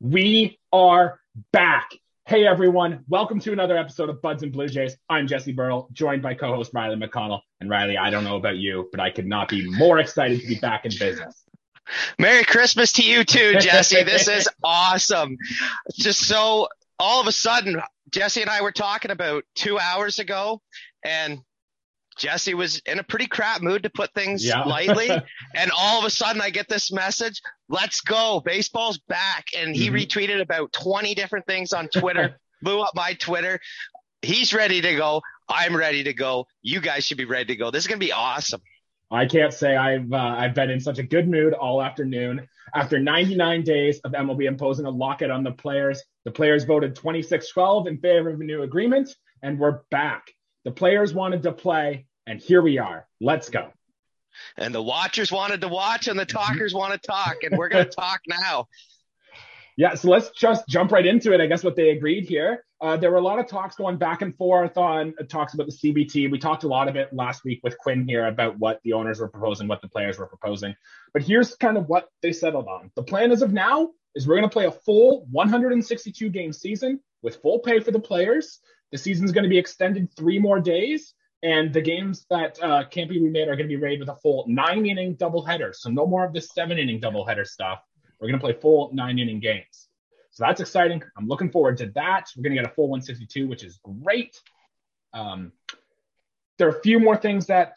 We are back. Hey everyone, welcome to another episode of Buds and Blue Jays. I'm Jesse Burrell, joined by co-host Riley McConnell. And Riley, I don't know about you, but I could not be more excited to be back in business. Merry Christmas to you too, Jesse. this is awesome. Just so all of a sudden, Jesse and I were talking about two hours ago, and Jesse was in a pretty crap mood to put things yeah. lightly. and all of a sudden I get this message, let's go. Baseball's back. And he mm-hmm. retweeted about 20 different things on Twitter, blew up my Twitter. He's ready to go. I'm ready to go. You guys should be ready to go. This is going to be awesome. I can't say I've uh, I've been in such a good mood all afternoon. After 99 days of MLB imposing a lockout on the players, the players voted 26-12 in favor of a new agreement, and we're back. The players wanted to play, and here we are. Let's go. And the watchers wanted to watch, and the talkers want to talk, and we're going to talk now. Yeah, so let's just jump right into it. I guess what they agreed here. Uh, there were a lot of talks going back and forth on uh, talks about the CBT. We talked a lot of it last week with Quinn here about what the owners were proposing, what the players were proposing. But here's kind of what they settled on. The plan as of now is we're going to play a full 162 game season with full pay for the players. The season's going to be extended three more days, and the games that uh, can't be remade are going to be rated with a full nine inning doubleheader. So no more of this seven inning doubleheader stuff. We're going to play full nine inning games. So that's exciting. I'm looking forward to that. We're going to get a full 162, which is great. Um, there are a few more things that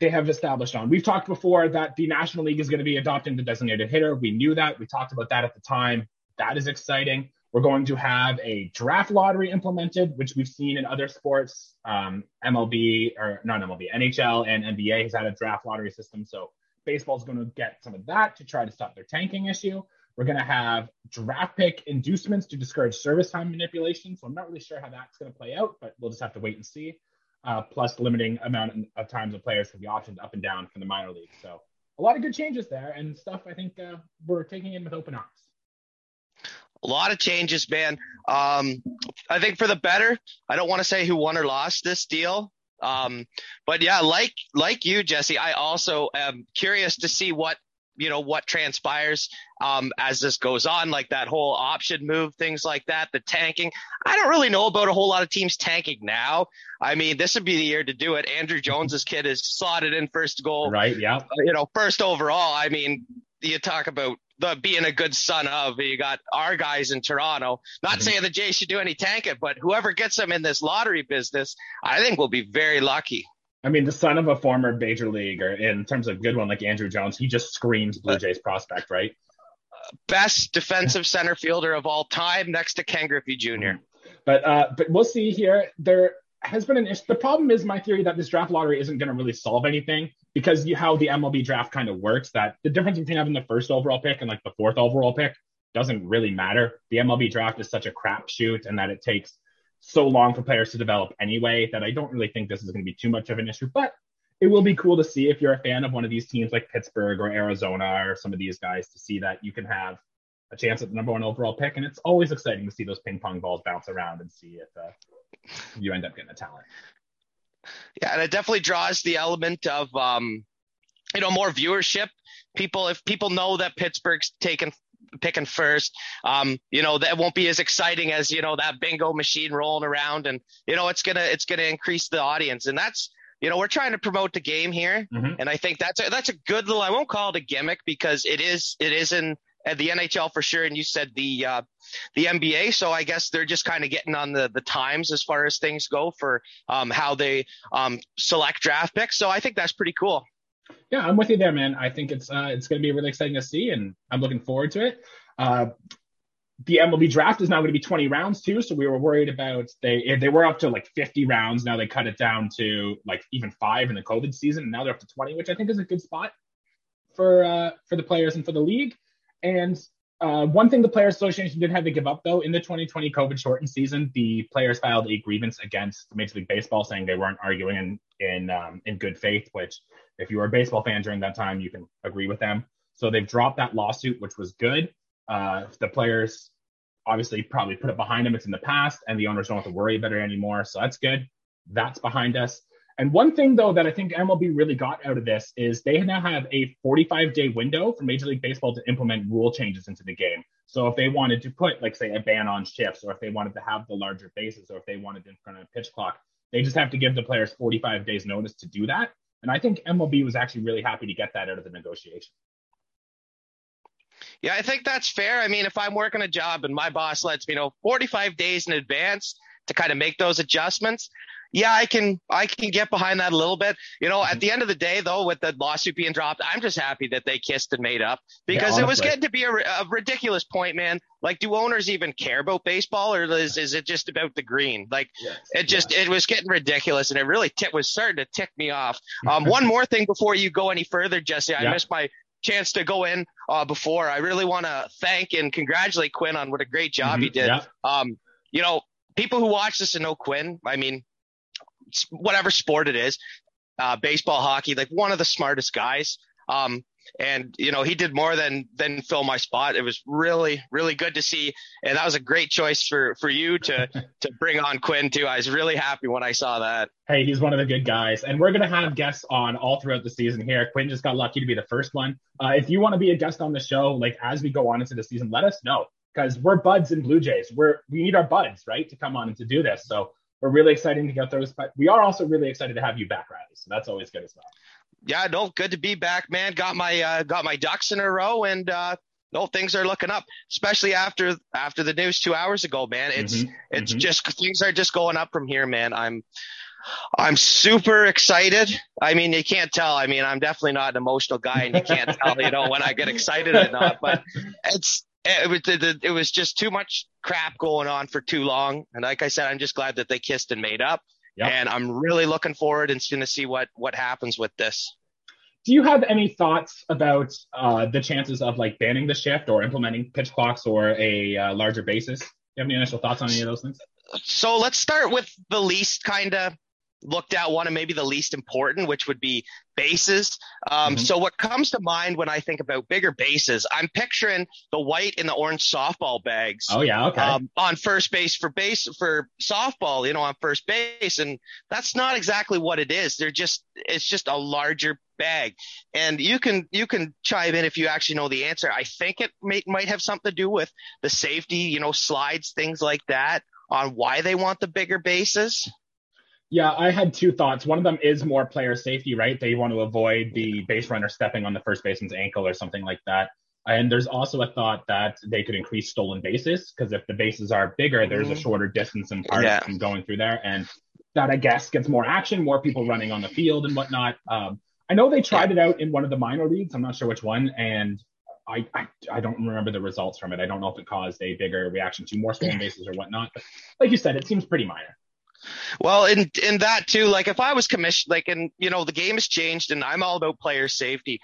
they have established on. We've talked before that the National League is going to be adopting the designated hitter. We knew that. We talked about that at the time. That is exciting. We're going to have a draft lottery implemented, which we've seen in other sports. Um, MLB or not MLB, NHL and NBA has had a draft lottery system. So baseball is going to get some of that to try to stop their tanking issue. We're going to have draft pick inducements to discourage service time manipulation. So I'm not really sure how that's going to play out, but we'll just have to wait and see. Uh, plus limiting amount of times of players for the options up and down from the minor league. So a lot of good changes there and stuff I think uh, we're taking in with open arms a lot of changes, man. Um, I think for the better. I don't want to say who won or lost this deal. Um, but yeah, like like you, Jesse, I also am curious to see what you know what transpires um, as this goes on, like that whole option move, things like that, the tanking. I don't really know about a whole lot of teams tanking now. I mean, this would be the year to do it. Andruw Jones's kid is slotted in first goal, right? Yeah, you know, first overall. I mean, you talk about the being a good son of. You got our guys in Toronto. Not mm-hmm. saying the Jays should do any tanking, but whoever gets them in this lottery business, I think will be very lucky. I mean, the son of a former major leaguer, in terms of good one like Andruw Jones, he just screams Blue Jays prospect, right? Best defensive center fielder of all time, next to Ken Griffey Jr. Mm-hmm. But uh, but we'll see here. There has been an issue. The problem is my theory that this draft lottery isn't going to really solve anything because you, how the MLB draft kind of works. That the difference between having the first overall pick and like the fourth overall pick doesn't really matter. The MLB draft is such a crapshoot, and that it takes so long for players to develop anyway that I don't really think this is going to be too much of an issue. But it will be cool to see if you're a fan of one of these teams like Pittsburgh or Arizona or some of these guys to see that you can have a chance at the number one overall pick. And it's always exciting to see those ping pong balls bounce around and see if uh, you end up getting a talent. Yeah, and it definitely draws the element of um, you know more viewership. People, if people know that Pittsburgh's taken picking first, um, you know that won't be as exciting as you know that bingo machine rolling around, and you know it's gonna it's gonna increase the audience, and that's you know we're trying to promote the game here, mm-hmm. and I think that's a, that's a good little. I won't call it a gimmick because it is it is in at the NHL for sure, and you said the uh, the NBA. So I guess they're just kind of getting on the the times as far as things go for um, how they um, select draft picks. So I think that's pretty cool. Yeah, I'm with you there, man. I think it's uh, it's going to be really exciting to see, and I'm looking forward to it. Uh, the MLB draft is now going to be 20 rounds too, so we were worried about they they were up to like 50 rounds. Now they cut it down to like even five in the COVID season, and now they're up to 20, which I think is a good spot for uh, for the players and for the league. And uh, one thing the Players Association did have to give up, though, in the 2020 COVID shortened season, the players filed a grievance against Major League Baseball, saying they weren't arguing in in um, in good faith. Which, if you were a baseball fan during that time, you can agree with them. So they've dropped that lawsuit, which was good. Uh, the players obviously probably put it behind them. It's in the past, and the owners don't have to worry about it anymore. So that's good. That's behind us. And one thing though that I think MLB really got out of this is they now have a 45 day window for Major League Baseball to implement rule changes into the game. So if they wanted to put, like, say, a ban on shifts, or if they wanted to have the larger bases, or if they wanted to of a pitch clock, they just have to give the players 45 days notice to do that. And I think MLB was actually really happy to get that out of the negotiation. Yeah, I think that's fair. I mean, if I'm working a job and my boss lets me know 45 days in advance to kind of make those adjustments, yeah, I can I can get behind that a little bit. You know, at the end of the day, though, with the lawsuit being dropped, I'm just happy that they kissed and made up because yeah, it was getting to be a, a, ridiculous point, man. Like, do owners even care about baseball, or is, is it just about the green? Like, yes, it just yes. it was getting ridiculous, and it really t- was starting to tick me off. Um, one more thing before you go any further, Jesse, I yeah. missed my chance to go in uh, before. I really want to thank and congratulate Quinn on what a great job mm-hmm. he did. Yeah. Um, you know, people who watch this and know Quinn, I mean, whatever sport it is, uh, baseball, hockey, like one of the smartest guys. Um, and you know he did more than than fill my spot. It was really really good to see, and that was a great choice for for you to to bring on Quinn too. I was really happy when I saw that. Hey, he's one of the good guys, and we're gonna have guests on all throughout the season here. Quinn just got lucky to be the first one. Uh, if you want to be a guest on the show, like as we go on into the season, let us know because we're buds and Blue Jays. We're we need our buds right to come on and to do this. So we're really excited to get those, but we are also really excited to have you back, Riley. So that's always good as well. Yeah, no, good to be back, man. Got my uh, got my ducks in a row, and uh, no, things are looking up, especially after after the news two hours ago, man. It's mm-hmm, it's mm-hmm. just things are just going up from here, man. I'm I'm super excited. I mean, you can't tell. I mean, I'm definitely not an emotional guy, and you can't tell, you know, when I get excited or not. But it's it was it was just too much crap going on for too long. And like I said, I'm just glad that they kissed and made up. Yep. And I'm really looking forward and going to see what what happens with this. Do you have any thoughts about uh, the chances of like banning the shift or implementing pitch clocks or a uh, larger basis? Do you have any initial thoughts on any of those things? So let's start with the least kind of looked at one and maybe the least important, which would be bases. Um, mm-hmm. So what comes to mind when I think about bigger bases, I'm picturing the white and the orange softball bags. Oh yeah, okay. Um, on first base for base for softball, you know, on first base, and that's not exactly what it is. They're just it's just a larger bag, and you can you can chime in if you actually know the answer. I think it may, might have something to do with the safety, you know, slides, things like that, on why they want the bigger bases. Yeah, I had two thoughts. One of them is more player safety, right? They want to avoid the base runner stepping on the first baseman's ankle or something like that. And there's also a thought that they could increase stolen bases because if the bases are bigger, there's a mm-hmm. shorter distance and part yeah. from going through there. And that, I guess, gets more action, more people running on the field and whatnot. Um, I know they tried yeah. it out in one of the minor leagues. I'm not sure which one. And I, I, I don't remember the results from it. I don't know if it caused a bigger reaction to more stolen bases or whatnot. But like you said, it seems pretty minor. Well, in in that too, like if I was commissioned, like and you know the game has changed, and I'm all about player safety.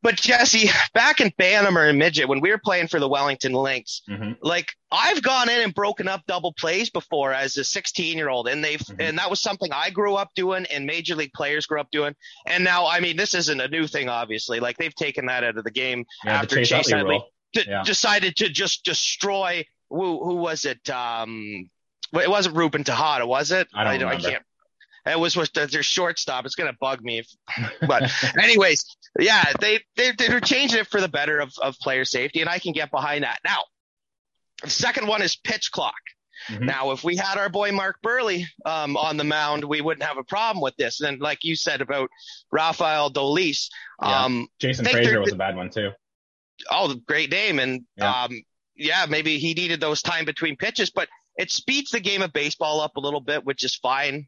But Jesse, back in Bantam or in Midget, when we were playing for the Wellington Lynx, mm-hmm. like I've gone in and broken up double plays before as a 16 year old, and they've mm-hmm. and that was something I grew up doing, and major league players grew up doing. And now, I mean, this isn't a new thing, obviously. Like they've taken that out of the game yeah, after Chase Utley d- yeah. decided to just destroy. Who, who was it? Um, it wasn't Ruben Tejada, was it? I don't I, I can't. It was with their shortstop. It's gonna bug me, if, but anyways, yeah, they they they're changing it for the better of of player safety, and I can get behind that. Now, the second one is pitch clock. Mm-hmm. Now, if we had our boy Mark Buehrle um, on the mound, we wouldn't have a problem with this. And like you said about Rafael Dolis, yeah. um, Jason Frasor was a bad one too. Oh, great name, and yeah. um, yeah, maybe he needed those time between pitches, but it speeds the game of baseball up a little bit, which is fine.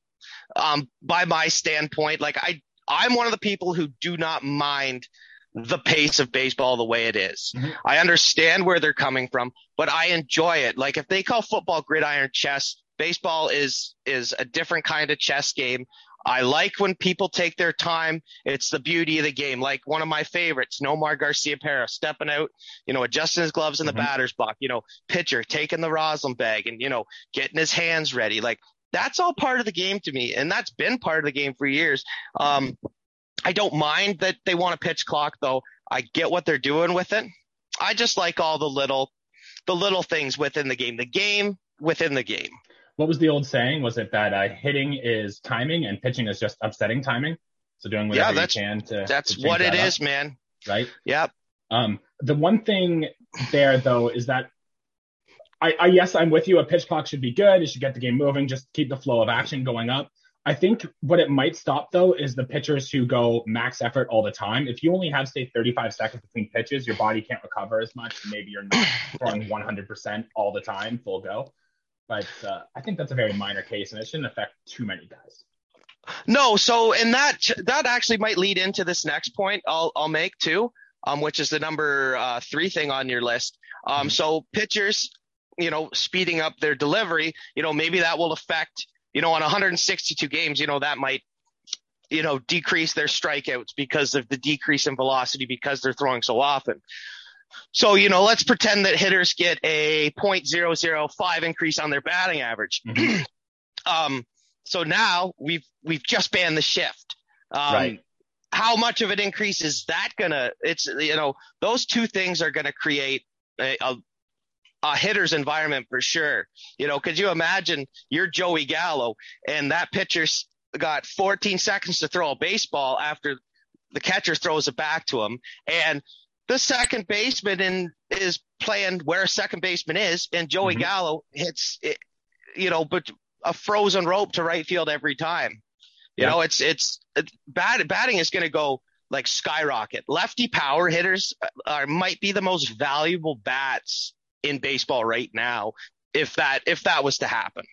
Um, by my standpoint, like I, I'm one of the people who do not mind the pace of baseball the way it is. Mm-hmm. I understand where they're coming from, but I enjoy it. Like if they call football gridiron chess, baseball is is a different kind of chess game. I like when people take their time. It's the beauty of the game. Like one of my favorites, Nomar Garciaparra, stepping out, you know, adjusting his gloves in the mm-hmm. batter's box, you know, pitcher taking the rosin bag and, you know, getting his hands ready. Like that's all part of the game to me. And that's been part of the game for years. Um, I don't mind that they want a pitch clock though. I get what they're doing with it. I just like all the little, the little things within the game, the game within the game. What was the old saying? Was it that uh, hitting is timing and pitching is just upsetting timing? So doing whatever yeah, you can to. That's to what it that is, up, man. Right. Yep. Um, the one thing there though is that I, I yes, I'm with you. A pitch clock should be good. It should get the game moving. Just keep the flow of action going up. I think what it might stop though is the pitchers who go max effort all the time. If you only have say 35 seconds between pitches, your body can't recover as much. Maybe you're not throwing 100% all the time, full go. But uh, I think that's a very minor case, and it shouldn't affect too many guys. No, so and that that actually might lead into this next point I'll I'll make too, um, which is the number uh, three thing on your list. Um, mm-hmm. so pitchers, you know, speeding up their delivery, you know, maybe that will affect you know, on 162 games, you know, that might, you know, decrease their strikeouts because of the decrease in velocity because they're throwing so often. So, you know, let's pretend that hitters get a 0.005 increase on their batting average. Mm-hmm. um, so now we've, we've just banned the shift. Um, right. How much of an increase is that gonna, it's, you know, those two things are gonna create a, a, a hitter's environment for sure. You know, could you imagine you're Joey Gallo and that pitcher's got 14 seconds to throw a baseball after the catcher throws it back to him and the second baseman in, is playing where a second baseman is and Joey mm-hmm. Gallo hits it, you know, but a frozen rope to right field every time. You yeah. know, it's, it's, it's bad, batting is going to go like skyrocket. Lefty power hitters are, might be the most valuable bats in baseball right now if that if that was to happen.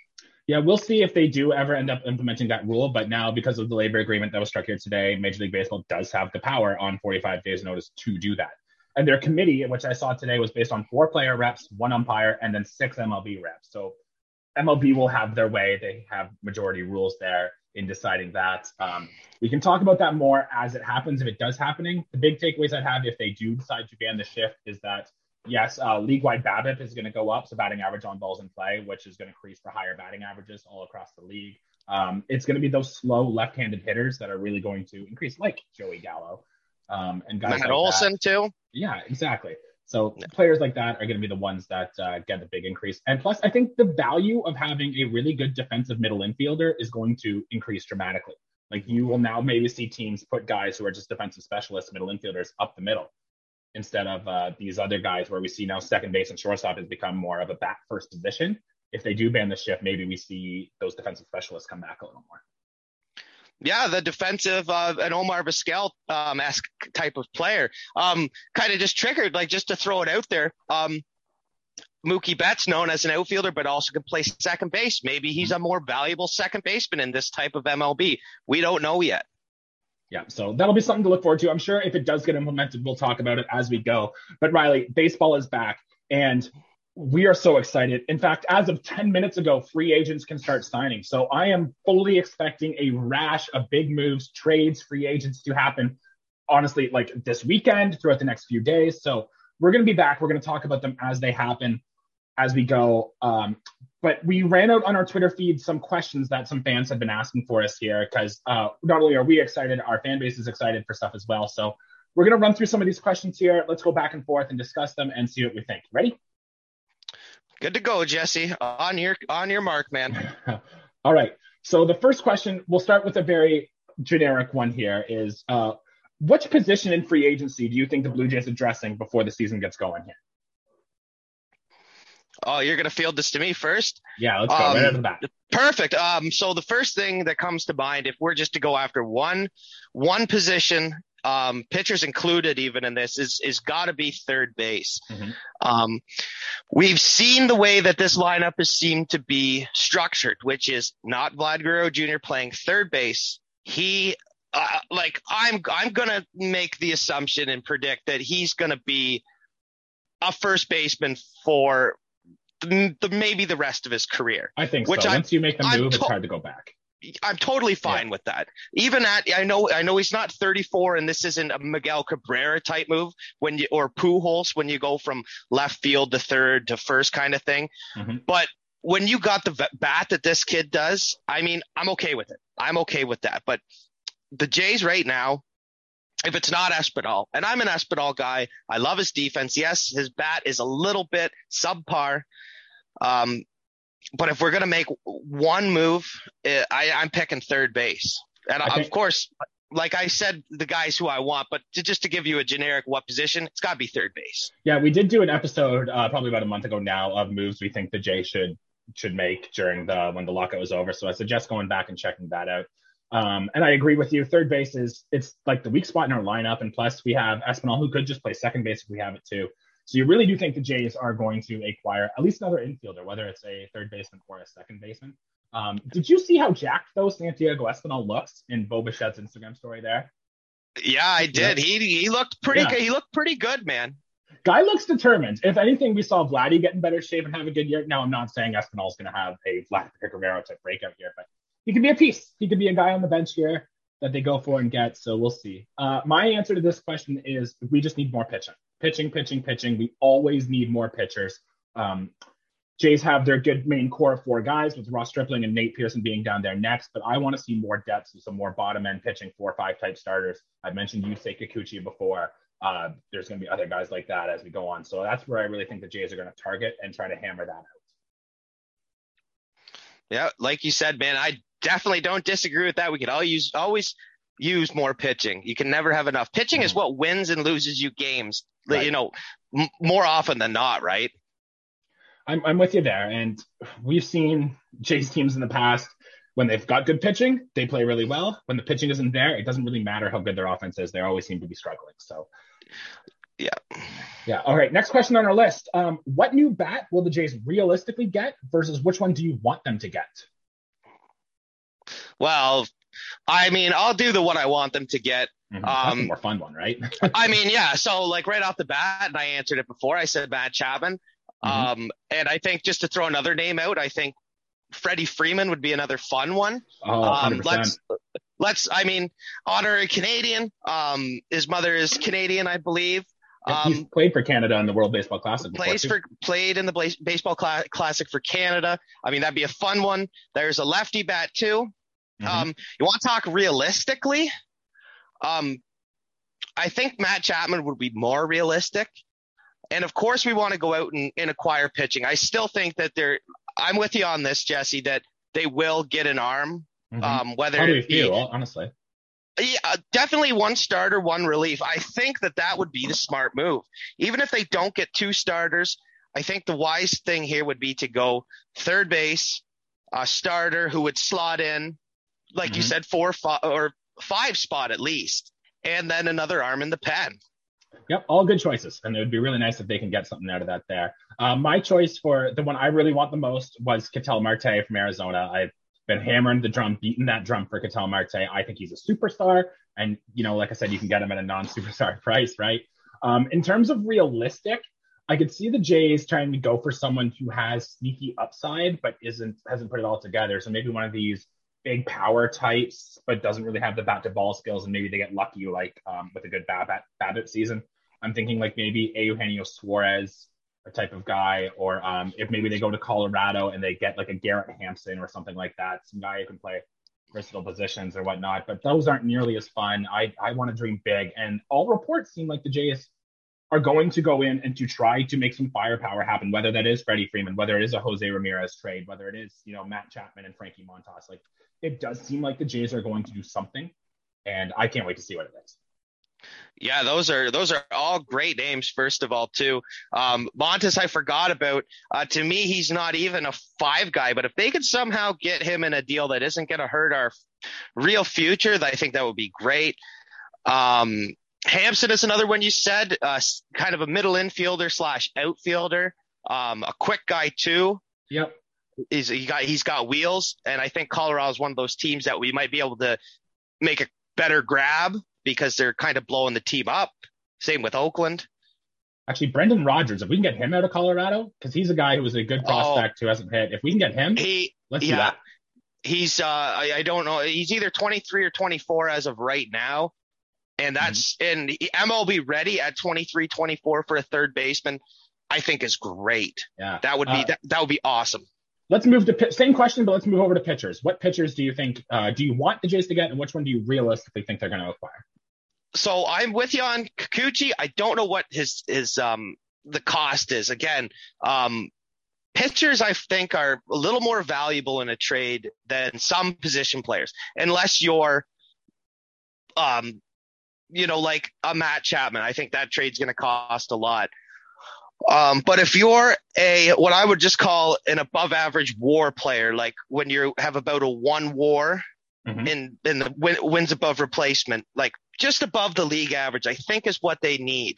Yeah, we'll see if they do ever end up implementing that rule. But now, because of the labor agreement that was struck here today, Major League Baseball does have the power on 45 days' notice to do that. And their committee, which I saw today, was based on four player reps, one umpire, and then six MLB reps. So MLB will have their way. They have majority rules there in deciding that. Um, we can talk about that more as it happens if it does happening. The big takeaways I'd have if they do decide to ban the shift is that yes, uh, league-wide BABIP is going to go up, so batting average on balls in play, which is going to increase for higher batting averages all across the league. Um, it's going to be those slow left-handed hitters that are really going to increase, like Joey Gallo um, and guys Matt like Olson that. too. Yeah, exactly. So yeah. players like that are going to be the ones that uh, get the big increase. And plus, I think the value of having a really good defensive middle infielder is going to increase dramatically. Like you will now maybe see teams put guys who are just defensive specialists, middle infielders, up the middle instead of uh, these other guys where we see now second base and shortstop has become more of a back first position. If they do ban the shift, maybe we see those defensive specialists come back a little more. Yeah, the defensive uh, an Omar Vizquel um, esque type of player, um, kind of just triggered like just to throw it out there. Um, Mookie Betts, known as an outfielder, but also can play second base. Maybe he's a more valuable second baseman in this type of MLB. We don't know yet. Yeah, so that'll be something to look forward to. I'm sure if it does get implemented, we'll talk about it as we go. But Riley, baseball is back, and we are so excited. In fact, as of 10 minutes ago, free agents can start signing. So I am fully expecting a rash of big moves, trades, free agents to happen, honestly, like this weekend, throughout the next few days. So we're going to be back. We're going to talk about them as they happen as we go. Um, but we ran out on our Twitter feed some questions that some fans have been asking for us here because uh, not only are we excited, our fan base is excited for stuff as well. So we're going to run through some of these questions here. Let's go back and forth and discuss them and see what we think. Ready? Good to go, Jesse. On your on your mark, man. All right. So the first question, we'll start with a very generic one here is uh, which position in free agency do you think the Blue Jays are addressing before the season gets going here? Oh, you're gonna field this to me first? Yeah, let's go um, right out of the bat. Perfect. Um, so the first thing that comes to mind, if we're just to go after one one position, um, pitchers included even in this, is is got to be third base. Mm-hmm. Um, we've seen the way that this lineup has seemed to be structured, which is not Vlad Guerrero Jr. playing third base. He uh, like I'm I'm gonna make the assumption and predict that he's gonna be a first baseman for the, the, maybe the rest of his career. I think which so. Once you make the move, to- it's hard to go back. I'm totally fine yeah. with that. Even at I know I know he's not 34 and this isn't a Miguel Cabrera type move when you or Pujols when you go from left field to third to first kind of thing. Mm-hmm. But when you got the bat that this kid does, I mean, I'm okay with it. I'm okay with that. But the Jays right now, if it's not Espinal, and I'm an Espinal guy, I love his defense. Yes, his bat is a little bit subpar. Um, but if we're gonna make one move, eh, I, I'm picking third base, and think- of course, like I said, the guys who I want. But to, just to give you a generic what position, it's got to be third base. Yeah, we did do an episode uh, probably about a month ago now of moves we think the Jay should should make during the when the lockout was over. So I suggest going back and checking that out. Um, and I agree with you. Third base is it's like the weak spot in our lineup, and plus we have Espinal who could just play second base if we have it too. So you really do think the Jays are going to acquire at least another infielder, whether it's a third baseman or a second baseman. Um, did you see how jacked though Santiago Espinal looks in Bo Bichette's Instagram story there? Yeah, I did. He he looked pretty Yeah. good. He looked pretty good, man. Guy looks determined. If anything, we saw Vladdy get in better shape and have a good year. Now, I'm not saying Espinal's going to have a Vlad Guerrero type breakout here, but he could be a piece. He could be a guy on the bench here that they go for and get. So we'll see. Uh, my answer to this question is we just need more pitching. Pitching, pitching, pitching. We always need more pitchers. Um, Jays have their good main core of four guys with Ross Stripling and Nate Pearson being down there next, but I want to see more depth and some more bottom end pitching, four or five type starters. I mentioned Yusei Kikuchi before. Uh, there's going to be other guys like that as we go on. So that's where I really think the Jays are going to target and try to hammer that out. Yeah, like you said, man, I definitely don't disagree with that. We could all use always use more pitching. You can never have enough. Pitching is Mhm. what wins and loses you games. Right. You know, m- more often than not, right? I'm, I'm with you there. And we've seen Jays teams in the past when they've got good pitching, they play really well. When the pitching isn't there, it doesn't really matter how good their offense is. They always seem to be struggling. So, Yeah. Yeah. All right. Next question on our list. Um, what new bat will the Jays realistically get versus which one do you want them to get? Well, I mean, I'll do the one I want them to get. Mhm. Um, more fun one, right? I mean, yeah. So like right off the bat, and I answered it before. I said Matt Chapman. Mhm. Um, and I think just to throw another name out, I think Freddie Freeman would be another fun one. Oh, Um, let's let's. I mean, honorary Canadian. Um, his mother is Canadian, I believe. Yeah, he's Um, played for Canada in the World Baseball Classic. plays for played in the Bla- baseball cla- classic for Canada. I mean, that'd be a fun one. There's a lefty bat too. Mhm. Um, you want to talk realistically? Um, I think Matt Chapman would be more realistic. And of course, we want to go out and, and acquire pitching. I still think that they're, I'm with you on this, Jesse, that they will get an arm. Mhm. Um, whether How do you it be, honestly? yeah, uh, definitely one starter, one relief. I think that that would be the smart move. Even if they don't get two starters, I think the wise thing here would be to go third base, a starter who would slot in, like you Mhm. said, four five, or five spot at least, and then another arm in the pen. Yep, all good choices, and it would be really nice if they can get something out of that there. Uh, my choice for the one I really want the most was Ketel Marte from Arizona. I've been hammering the drum, beating that drum for Ketel Marte. I think he's a superstar, and you know, like I said, you can get him at a non-superstar price, right? Um, in terms of realistic, I could see the Jays trying to go for someone who has sneaky upside, but isn't hasn't put it all together. So maybe one of these big power types, but doesn't really have the bat to ball skills, and maybe they get lucky like um, with a good BABIP, BABIP season. I'm thinking like maybe Eugenio Suarez, a type of guy, or um, if maybe they go to Colorado and they get like a Garrett Hampson or something like that, some guy who can play versatile positions or whatnot. But those aren't nearly as fun. I I want to dream big, and all reports seem like the Jays are going to go in and to try to make some firepower happen, whether that is Freddie Freeman, whether it is a Jose Ramirez trade, whether it is, you know, Matt Chapman and Frankie Montas. Like it does seem like the Jays are going to do something. And I can't wait to see what it is. Yeah, those are those are all great names. First of all, too, um, Montas I forgot about. Uh, to me, he's not even a five guy, but if they could somehow get him in a deal that isn't going to hurt our real future, I think that would be great. Um, Hampson is another one you said, uh, kind of a middle infielder slash outfielder, um, a quick guy too. Yep. He's he got he's got wheels, and I think Colorado is one of those teams that we might be able to make a better grab because they're kind of blowing the team up. Same with Oakland. Actually, Brendan Rodgers, if we can get him out of Colorado, because he's a guy who was a good prospect who hasn't hit. If we can get him, He let's do yeah. that. he's uh I, I don't know he's either 23 or 24 as of right now and that's and he- MLB ready at 23 24 for a third baseman I think is great Yeah. that would be Uh, that, that would be awesome Let's move to same question, but let's move over to pitchers. What pitchers do you think uh, do you want the Jays to get, and which one do you realistically think they're going to acquire? so I'm with you on Kikuchi I don't know what his his um the cost is again um pitchers I think are a little more valuable in a trade than some position players, unless you're, um, you know, like a Matt Chapman. I think that trade's going to cost a lot. Um, but if you're a what I would just call an above average WAR player, like when you have about a one WAR mm-hmm. in in the win, wins above replacement, like just above the league average, I think is what they need.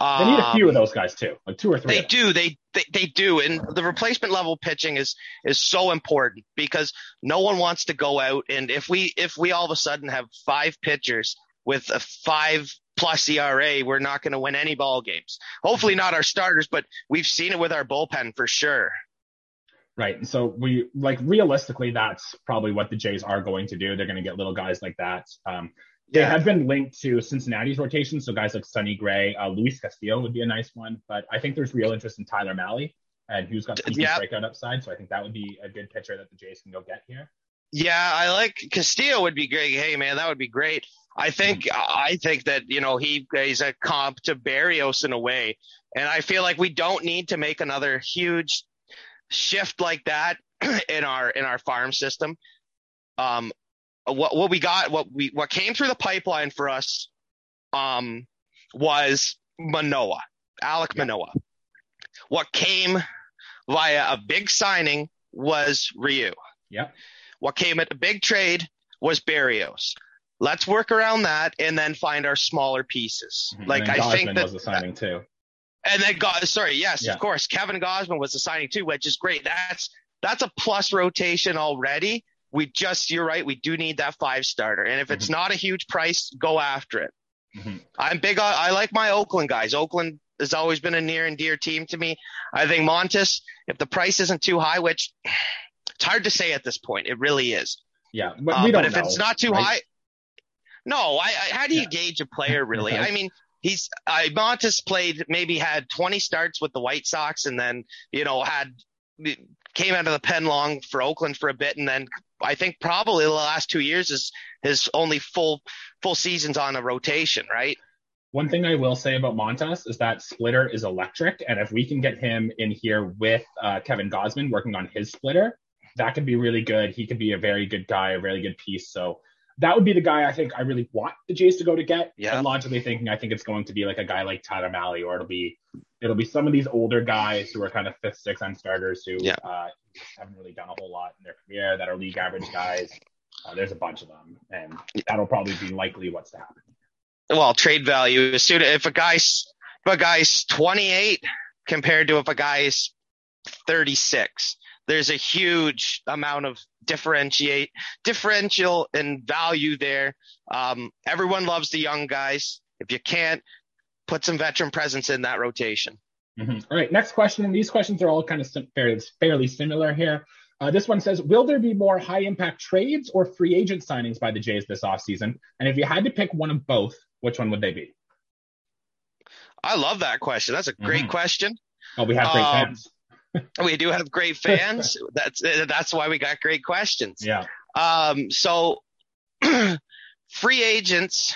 They need a few of um, those guys too, like two or three. They do. They, they they do, and the replacement level pitching is is so important because no one wants to go out and if we if we all of a sudden have five pitchers with a five plus ERA, we're not going to win any ball games. Hopefully not our starters, but we've seen it with our bullpen for sure. Right. So we like realistically, that's probably what the Jays are going to do. They're going to get little guys like that. Um, they yeah. have been linked to Cincinnati's rotation, so guys like Sonny Gray, uh, Luis Castillo would be a nice one. But I think there's real interest in Tyler Mahle, and who's got the yep. breakout upside. So I think that would be a good pitcher that the Jays can go get here. Yeah, I like Castillo would be great. Hey man, that would be great. I think. I think that you know he he's a comp to Berrios in a way, and I feel like we don't need to make another huge shift like that in our in our farm system. Um, what what we got, what we what came through the pipeline for us, um, was Manoah, Alec yeah. Manoah. What came via a big signing was Ryu. Yeah. What came at a big trade was Berrios. Let's work around that and then find our smaller pieces. Mm-hmm. Like I think that was signing too. And then God, sorry, yes, yeah. of course, Kevin Gausman was a signing too, which is great. That's that's a plus rotation already we just you're right we do need that five starter and if it's mm-hmm. not a huge price go after it mm-hmm. i'm big on, i like my oakland guys oakland has always been a near and dear team to me i think montas if the price isn't too high which it's hard to say at this point it really is yeah but, um, but if know, it's not too right? high no I, I, how do you yeah. gauge a player really i mean he's I Montas played maybe had 20 starts with the White Sox and then you know had came out of the pen long for Oakland for a bit and then I think probably the last two years is his only full full seasons on a rotation, right? One thing I will say about Montas is that splitter is electric, and if we can get him in here with uh, Kevin Gausman working on his splitter, that could be really good. He could be a very good guy, a really good piece. So that would be the guy I think I really want the Jays to go to get. Yeah. And logically thinking, I think it's going to be like a guy like Tyler Mahle, or it'll be it'll be some of these older guys who are kind of fifth, sixth end starters who yeah. uh, haven't really done a whole lot in their career that are league average guys. Uh, there's a bunch of them, and that'll probably be likely what's to happen. Well, trade value as soon if a guy's if a guy's 28 compared to if a guy's 36, there's a huge amount of differentiate differential and value there. Um, everyone loves the young guys. If you can't, put some veteran presence in that rotation. Mm-hmm. All right, next question. And these questions are all kind of fairly, fairly similar here. Uh, this one says, will there be more high impact trades or free agent signings by the Jays this offseason? And if you had to pick one of both, which one would they be? I love that question. That's a great mm-hmm. question. Oh, we have great um, fans. We do have great fans. that's that's why we got great questions. Yeah. Um. So, free agents.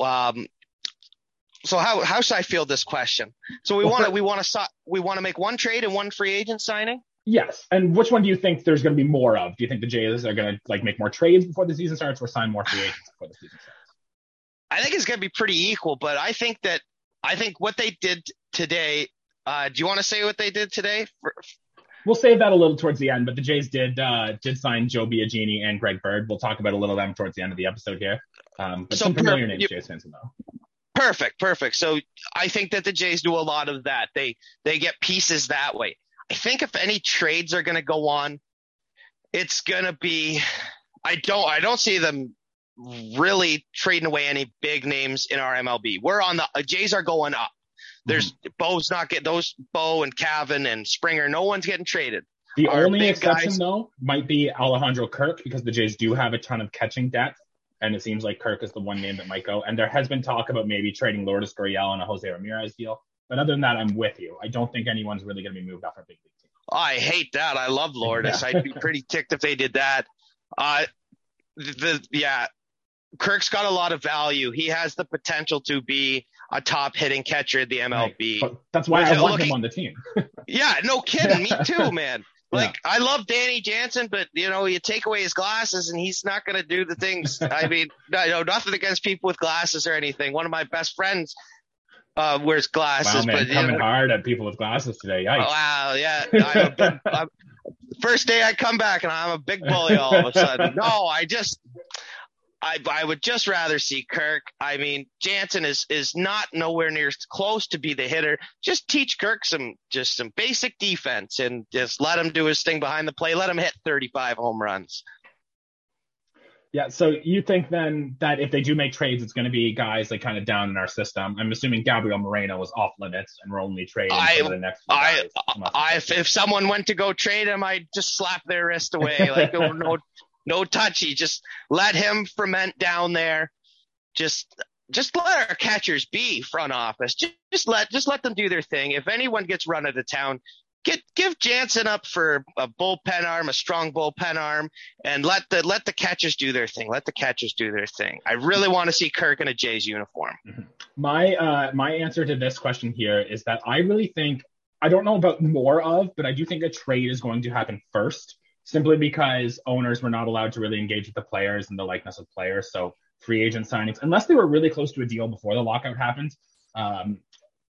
Um. So how how should I field this question? So we want to we want to we want to make one trade and one free agent signing. Yes. And which one do you think there's going to be more of? Do you think the Jays are going to like make more trades before the season starts or sign more free agents before the season starts? I think it's going to be pretty equal, but I think that I think what they did today. Uh, do you want to say what they did today? We'll save that a little towards the end, but the Jays did uh, did sign Joe Biagini and Greg Bird. We'll talk about a little of them towards the end of the episode here. Um, but so some familiar names, Jays fans know. Perfect, perfect. So I think that the Jays do a lot of that. They they get pieces that way. I think if any trades are going to go on, it's going to be. I don't. I don't see them really trading away any big names in our MLB. We're on the Jays are going up. There's mm-hmm. Bo's not getting those Bo and Cavan and Springer. No one's getting traded. The our only exception guys, though might be Alejandro Kirk because the Jays do have a ton of catching depth and it seems like Kirk is the one name that might go. And there has been talk about maybe trading Lourdes Gurriel on a Jose Ramirez deal. But other than that, I'm with you. I don't think anyone's really going to be moved off a big league team. I hate that. I love Lourdes. Yeah. I'd be pretty ticked if they did that. Uh, the yeah, Kirk's got a lot of value. He has the potential to be a top hitting catcher in the MLB. Right. That's why I want him on the team. yeah, no kidding. Me too, man. Like yeah. I love Danny Jansen, but you know, you take away his glasses and he's not going to do the things. I mean, no, no, nothing against people with glasses or anything. One of my best friends uh, wears glasses. Wow, man, but coming know, hard at people with glasses today. Yikes. Wow, yeah. I'm big, I'm, first day I come back and I'm a big bully all of a sudden. No, I just I, I would just rather see Kirk. I mean, Jansen is is not nowhere near close to be the hitter. Just teach Kirk some just some basic defense and just let him do his thing behind the play. Let him hit 35 home runs. Yeah, so you think then that if they do make trades, it's going to be guys like kind of down in our system. I'm assuming Gabriel Moreno was off limits, and we're only trading I, for the next. I, I, if, if someone went to go trade him, I'd just slap their wrist away. Like no, no touchy. Just let him ferment down there. Just just let our catchers be front office. Just, just let just let them do their thing. If anyone gets run out of town, get give Jansen up for a bullpen arm, a strong bullpen arm, and let the let the catchers do their thing. Let the catchers do their thing. I really want to see Kirk in a Jays uniform. Mm-hmm. My uh, my answer to this question here is that I really think I don't know about more of, but I do think a trade is going to happen first simply because owners were not allowed to really engage with the players and the likeness of players. So free agent signings, unless they were really close to a deal before the lockout happened, um,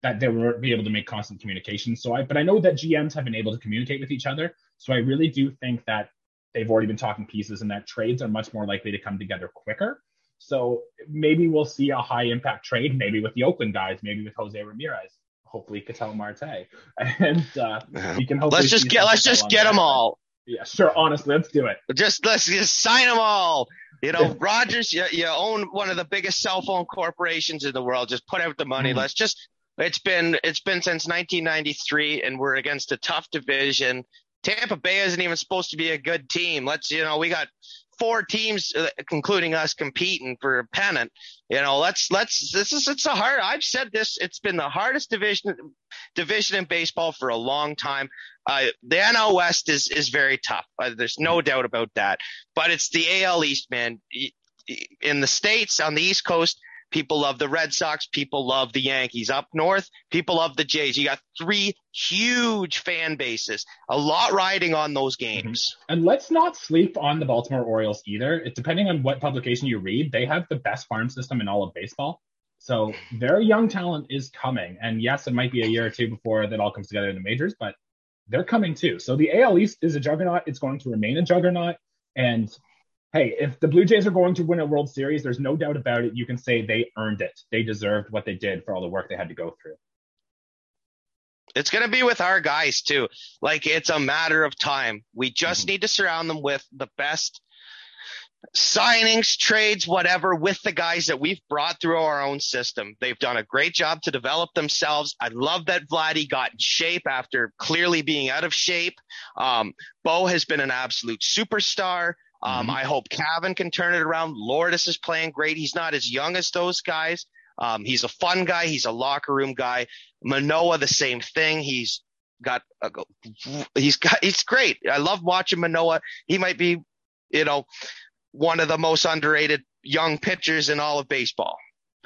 that they were be able to make constant communication. So I, but I know that GMs have been able to communicate with each other. So I really do think that they've already been talking pieces and that trades are much more likely to come together quicker. So maybe we'll see a high impact trade, maybe with the Oakland guys, maybe with Jose Ramirez, hopefully Ketel Marte, and uh, we can hopefully let's just get let's just get them all. Yeah, sure. Honestly, let's do it. Just let's just sign them all. You know, Rogers, you, you own one of the biggest cell phone corporations in the world. Just put out the money. Mm-hmm. Let's just. It's been it's been since 1993, and we're against a tough division. Tampa Bay isn't even supposed to be a good team. Let's you know we got four teams, uh, including us, competing for a pennant. You know, let's let's this is it's a hard. I've said this. It's been the hardest division division in baseball for a long time. Uh, the NL West is is very tough. Uh, there's no doubt about that. But it's the AL East, man. In the states on the East Coast, People love the Red Sox. People love the Yankees. Up north, people love the Jays. You got three huge fan bases, a lot riding on those mm-hmm. games. Mm-hmm. And let's not sleep on the Baltimore Orioles either. It, depending on what publication you read, they have the best farm system in all of baseball. So their young talent is coming. And yes, it might be a year or two before that all comes together in the majors, but they're coming too. So the AL East is a juggernaut. It's going to remain a juggernaut. And hey, if the Blue Jays are going to win a World Series, there's no doubt about it. You can say they earned it. They deserved what they did for all the work they had to go through. It's going to be with our guys too. Like it's a matter of time. We just mm-hmm. need to surround them with the best signings, trades, whatever, with the guys that we've brought through our own system. They've done a great job to develop themselves. I love that Vladdy got in shape after clearly being out of shape. Um, Bo has been an absolute superstar. Um, mm-hmm. I hope Cavan can turn it around. Lourdes is playing great. He's not as young as those guys. Um, he's a fun guy. He's a locker room guy. Manoah, the same thing. He's got, a, he's got, he's great. I love watching Manoah. He might be, you know, one of the most underrated young pitchers in all of baseball.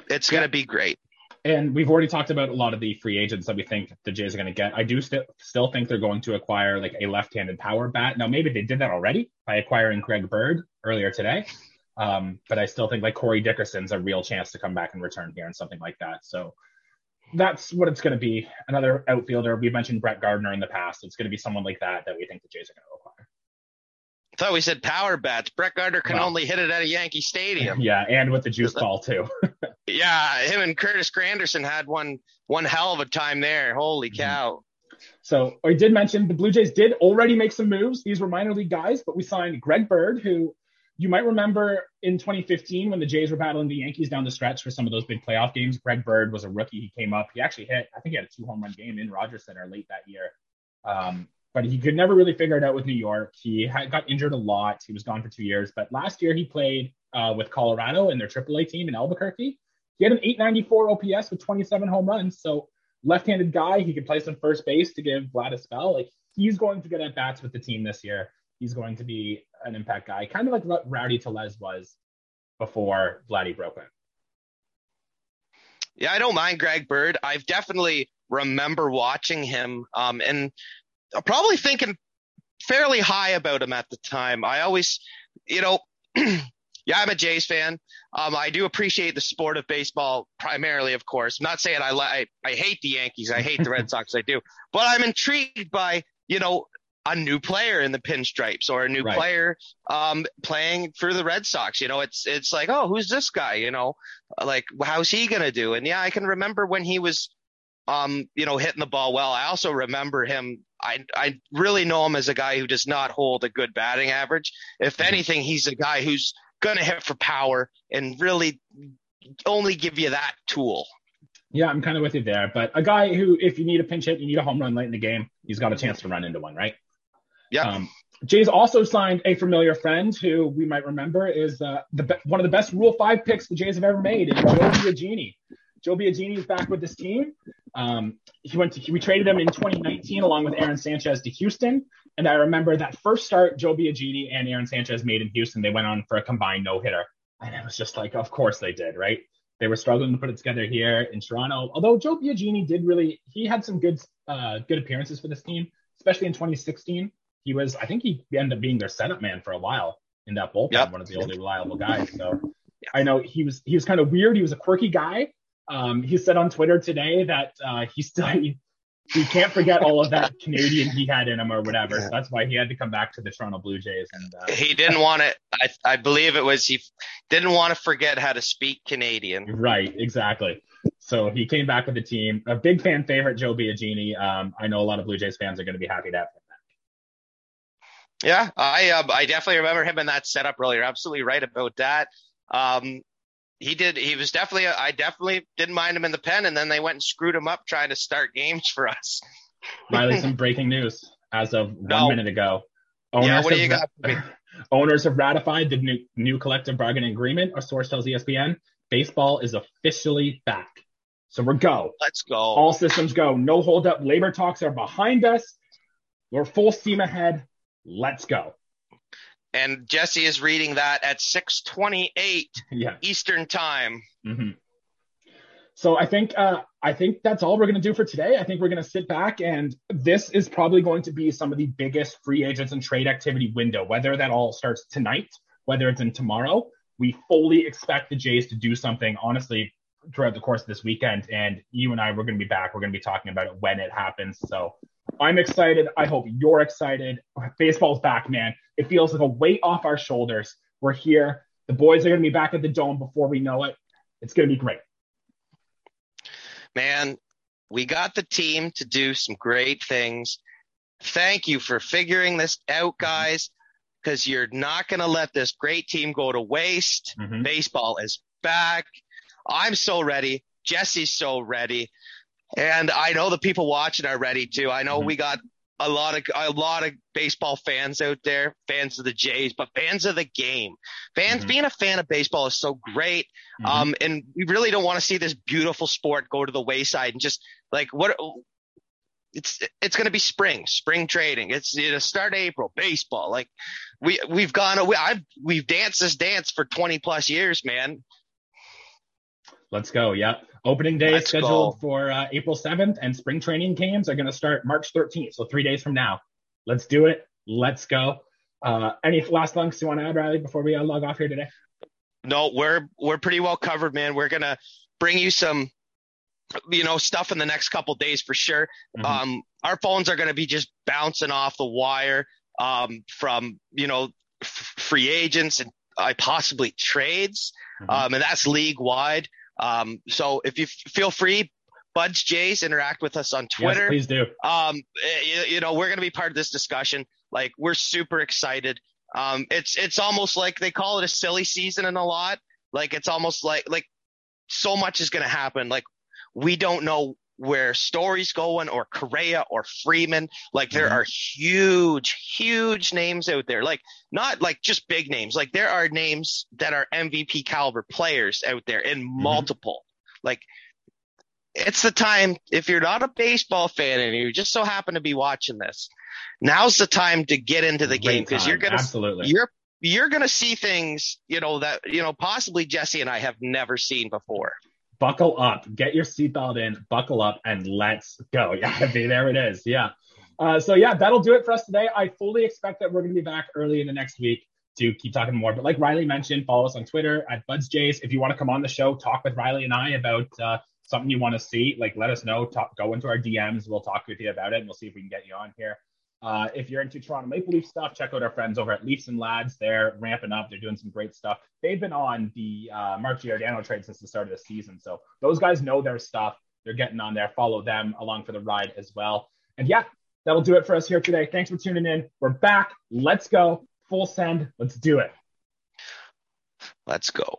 It's yeah. going to be great. And we've already talked about a lot of the free agents that we think the Jays are going to get. I do st- still think they're going to acquire like a left-handed power bat. Now, maybe they did that already by acquiring Greg Bird earlier today. Um, but I still think like Corey Dickerson's a real chance to come back and return here and something like that. So that's what it's going to be. Another outfielder. We mentioned Brett Gardner in the past. It's going to be someone like that that we think the Jays are going to thought we said power bats. Brett Gardner can well, only hit it at a Yankee Stadium. Yeah, and with the juice ball too. yeah, him and Curtis Granderson had one one hell of a time there. Holy mm-hmm. cow! So I did mention the Blue Jays did already make some moves. These were minor league guys, but we signed Greg Bird, who you might remember in 2015 when the Jays were battling the Yankees down the stretch for some of those big playoff games. Greg Bird was a rookie. He came up. He actually hit. I think he had a two home run game in Rogers Center late that year. Um, but he could never really figure it out with New York. He had, got injured a lot. He was gone for two years. But last year he played uh, with Colorado in their AAA team in Albuquerque. He had an 894 OPS with 27 home runs. So left-handed guy, he could play some first base to give Vlad a spell. Like he's going to get at bats with the team this year. He's going to be an impact guy, kind of like what Rowdy Tellez was before Vladdy broke it. Yeah, I don't mind Greg Bird. I've definitely remember watching him um, and probably thinking fairly high about him at the time. I always, you know, yeah, I'm a Jays fan. Um, I do appreciate the sport of baseball primarily, of course. I'm not saying I, I, I hate the Yankees. I hate the Red Sox. I do, but I'm intrigued by, you know, a new player in the pinstripes or a new right. player um, playing for the Red Sox. You know, it's it's like, oh, who's this guy? You know, like how's he gonna do? And yeah, I can remember when he was, um, you know, hitting the ball well. I also remember him. I I really know him as a guy who does not hold a good batting average. If mm-hmm. anything, he's a guy who's gonna hit for power and really only give you that tool. Yeah, I'm kind of with you there. But a guy who, if you need a pinch hit, you need a home run late in the game, he's got a chance to run into one, right? Yeah. Um, Jays also signed a familiar friend who we might remember is uh, the one of the best Rule Five picks the Jays have ever made, is Joe Biagini. Joe Biagini is back with this team. Um, he went to we traded him in 2019 along with Aaron Sanchez to Houston, and I remember that first start Joe Biagini and Aaron Sanchez made in Houston. They went on for a combined no hitter, and it was just like, of course they did, right? They were struggling to put it together here in Toronto. Although Joe Biagini did really, he had some good uh, good appearances for this team, especially in 2016 he was, I think he ended up being their setup man for a while in that bullpen, yep. one of the only reliable guys. So I know he was he was kind of weird. He was a quirky guy. Um, he said on Twitter today that uh, he still he, he can't forget all of that Canadian he had in him or whatever. So that's why he had to come back to the Toronto Blue Jays. And uh, he didn't want to. I, I believe it was he didn't want to forget how to speak Canadian. Right, exactly. So he came back with the team. A big fan favorite, Joe Biagini. Um, I know a lot of Blue Jays fans are going to be happy to have him. Back. Yeah, I uh, I definitely remember him in that setup earlier. You're absolutely right about that. Um, he did. He was definitely. I definitely didn't mind him in the pen, and then they went and screwed him up trying to start games for us. Riley, some breaking news as of no. one minute ago. Owners yeah, what do you got? owners have ratified the new, new collective bargaining agreement. A source tells ESPN baseball is officially back. So we're go. Let's go. All systems go. No hold up. Labor talks are behind us. We're full steam ahead. Let's go. And Jesse is reading that at 6:28 yeah. Eastern Time. Mm-hmm. So I think uh, I think that's all we're going to do for today. I think we're going to sit back and this is probably going to be some of the biggest free agents and trade activity window. Whether that all starts tonight, whether it's in tomorrow, we fully expect the Jays to do something. Honestly, throughout the course of this weekend, and you and I we're going to be back. We're going to be talking about it when it happens. So I'm excited. I hope you're excited. Baseball's back, man. It feels like a weight off our shoulders. We're here. The boys are going to be back at the dome before we know it. It's going to be great. Man, we got the team to do some great things. Thank you for figuring this out, guys, because you're not going to let this great team go to waste. Mm-hmm. Baseball is back. I'm so ready. Jesse's so ready. And I know the people watching are ready too. I know mm-hmm. we got a lot of a lot of baseball fans out there, fans of the Jays, but fans of the game. Fans mm-hmm. being a fan of baseball is so great. Mm-hmm. Um, and we really don't want to see this beautiful sport go to the wayside and just like what it's it's going to be spring, spring trading. It's you know, start April baseball. Like we we've gone we, I've we've danced this dance for 20 plus years, man. Let's go. Yep. Opening day Let's is scheduled go. for uh, April 7th, and spring training games are going to start March 13th. So three days from now. Let's do it. Let's go. Uh, any last things you want to add, Riley, before we uh, log off here today? No, we're we're pretty well covered, man. We're gonna bring you some, you know, stuff in the next couple days for sure. Mm-hmm. Um, our phones are gonna be just bouncing off the wire um, from you know f- free agents and I possibly trades, mm-hmm. um, and that's league wide. Um, so if you f- feel free, Buds Jays, interact with us on Twitter. Yes, please do. Um, you, you know, we're going to be part of this discussion. Like, we're super excited. Um, it's it's almost like they call it a silly season in a lot. Like, it's almost like like so much is going to happen. Like, we don't know where Story's going or Correa or Freeman. Like there mm-hmm. are huge, huge names out there. Like not like just big names. Like there are names that are MVP caliber players out there in mm-hmm. multiple. Like it's the time if you're not a baseball fan and you just so happen to be watching this, now's the time to get into the Great game because you're gonna absolutely you're you're gonna see things you know that you know possibly Jesse and I have never seen before buckle up, get your seatbelt in, buckle up, and let's go. Yeah, I mean, there it is. Yeah. Uh, so yeah, that'll do it for us today. I fully expect that we're going to be back early in the next week to keep talking more. But like Riley mentioned, follow us on Twitter at BudsJays. If you want to come on the show, talk with Riley and I about uh, something you want to see, like let us know. Talk, go into our DMs. We'll talk with you about it, and we'll see if we can get you on here. Uh, if you're into Toronto Maple Leaf stuff, check out our friends over at Leafs and Lads. They're ramping up. They're doing some great stuff. They've been on the uh, Mark Giordano trade since the start of the season. So those guys know their stuff. They're getting on there. Follow them along for the ride as well. And yeah, that'll do it for us here today. Thanks for tuning in. We're back. Let's go. Full send. Let's do it. Let's go.